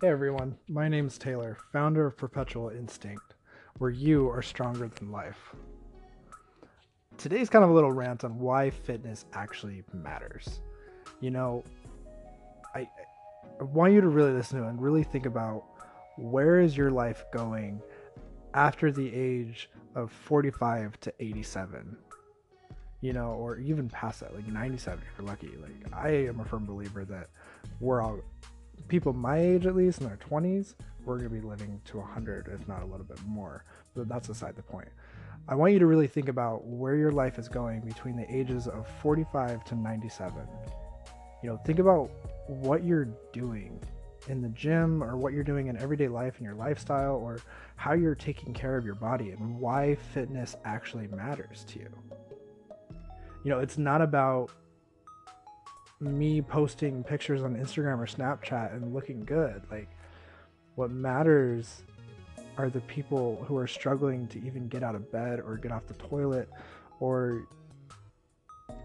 Hey everyone, my name's Taylor, founder of Perpetual Instinct, where you are stronger than life. Today's kind of a little rant on why fitness actually matters. You know, I, I want you to really listen to and really think about where is your life going after the age of 45 to 87 you know or even past that like 97 if you're lucky like i am a firm believer that we're all people my age at least in their 20s we're going to be living to 100 if not a little bit more. But that's aside the point. I want you to really think about where your life is going between the ages of 45 to 97 you know think about what you're doing in the gym or what you're doing in everyday life and your lifestyle or how you're taking care of your body and why fitness actually matters to you. You know it's not about me posting pictures on Instagram or Snapchat and looking good. Like, what matters are the people who are struggling to even get out of bed or get off the toilet or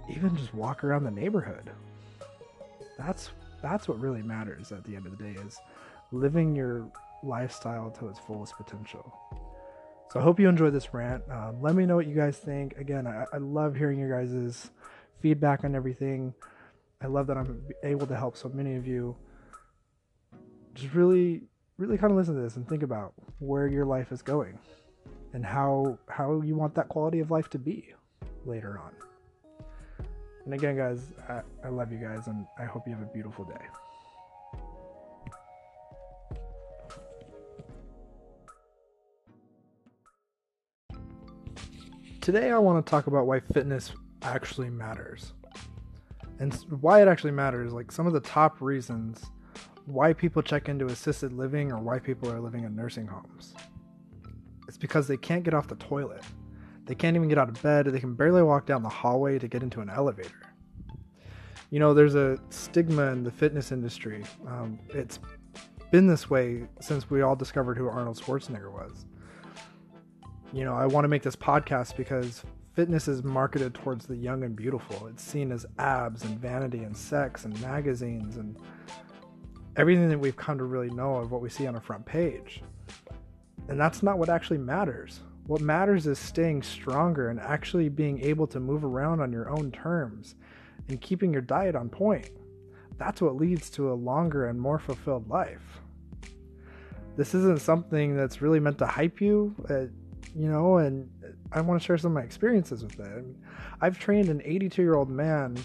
even just walk around the neighborhood. That's that's what really matters at the end of the day is living your lifestyle to its fullest potential. So I hope you enjoyed this rant. Um, let me know what you guys think. Again, I, I love hearing your guys' feedback on everything. I love that I'm able to help so many of you. Just really, really kind of listen to this and think about where your life is going and how how you want that quality of life to be later on. And again, guys, I, I love you guys and I hope you have a beautiful day. Today, I want to talk about why fitness actually matters and why it actually matters like some of the top reasons why people check into assisted living or why people are living in nursing homes. It's because they can't get off the toilet. They can't even get out of bed. They can barely walk down the hallway to get into an elevator. You know there's a stigma in the fitness industry. Um, it's been this way since we all discovered who arnold schwarzenegger was. You know i want to make this podcast because fitness is marketed towards the young and beautiful. It's seen as abs and vanity and sex and magazines and everything that we've come to really know of what we see on a front page. And that's not what actually matters. What matters is staying stronger and actually being able to move around on your own terms and keeping your diet on point. That's what leads to a longer and more fulfilled life. This isn't something that's really meant to hype you. Uh, you know, and I want to share some of my experiences with it. I mean, I've trained an 82 year old man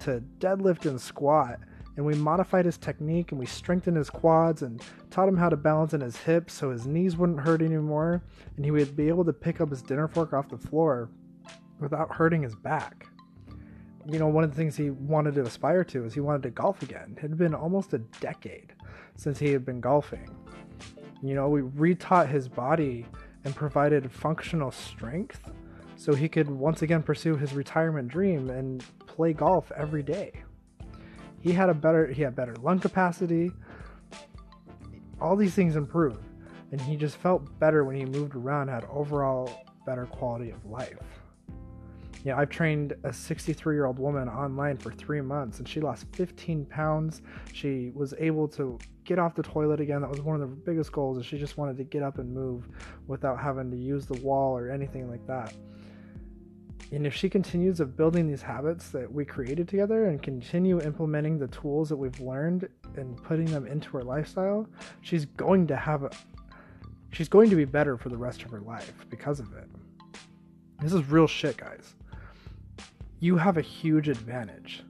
to deadlift and squat, and we modified his technique and we strengthened his quads and taught him how to balance in his hips so his knees wouldn't hurt anymore, and he would be able to pick up his dinner fork off the floor without hurting his back. You know, one of the things he wanted to aspire to is he wanted to golf again. It had been almost a decade since he had been golfing. You know, we retaught his body and provided functional strength so he could once again pursue his retirement dream and play golf every day. He had a better he had better lung capacity. All these things improved and he just felt better when he moved around, had overall better quality of life. Yeah, I've trained a 63 year old woman online for three months and she lost 15 pounds. She was able to get off the toilet again. That was one of the biggest goals. Is she just wanted to get up and move without having to use the wall or anything like that. And if she continues of building these habits that we created together and continue implementing the tools that we've learned and putting them into her lifestyle, she's going to have a she's going to be better for the rest of her life because of it. This is real shit, guys you have a huge advantage.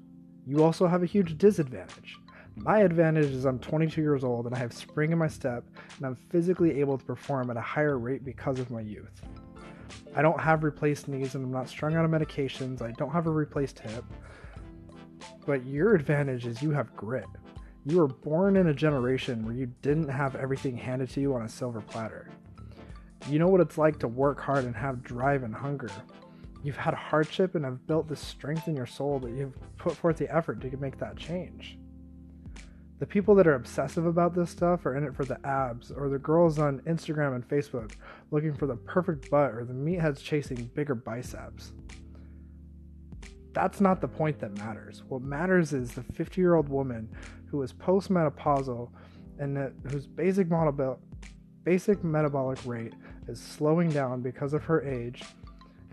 You also have a huge disadvantage. My advantage is I'm 22 years old and I have spring in my step and I'm physically able to perform at a higher rate because of my youth. I don't have replaced knees and I'm not strung out of medications. I don't have a replaced hip. But your advantage is you have grit. You were born in a generation where you didn't have everything handed to you on a silver platter. You know what it's like to work hard and have drive and hunger. You've had hardship and have built the strength in your soul that you've put forth the effort to make that change. The people that are obsessive about this stuff are in it for the abs, or the girls on Instagram and Facebook looking for the perfect butt, or the meatheads chasing bigger biceps. That's not the point that matters. What matters is the 50 year old woman who is postmenopausal and that, whose basic metabolic basic metabolic rate is slowing down because of her age,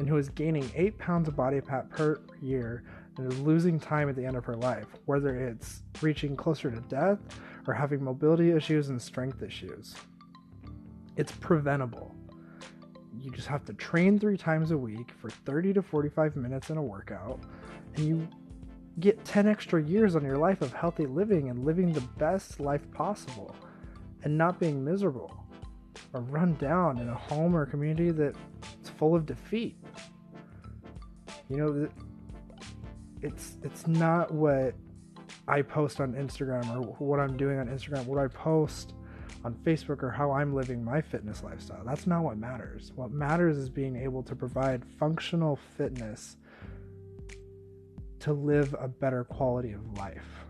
and who is gaining eight pounds of body fat per year and is losing time at the end of her life, whether it's reaching closer to death or having mobility issues and strength issues. It's preventable. You just have to train three times a week for 30 to 45 minutes in a workout, and you get 10 extra years on your life of healthy living and living the best life possible and not being miserable or run down in a home or community that's full of defeat. You know, it's it's not what I post on Instagram or what I'm doing on Instagram, what I post on Facebook or how I'm living my fitness lifestyle. That's not what matters. What matters is being able to provide functional fitness to live a better quality of life.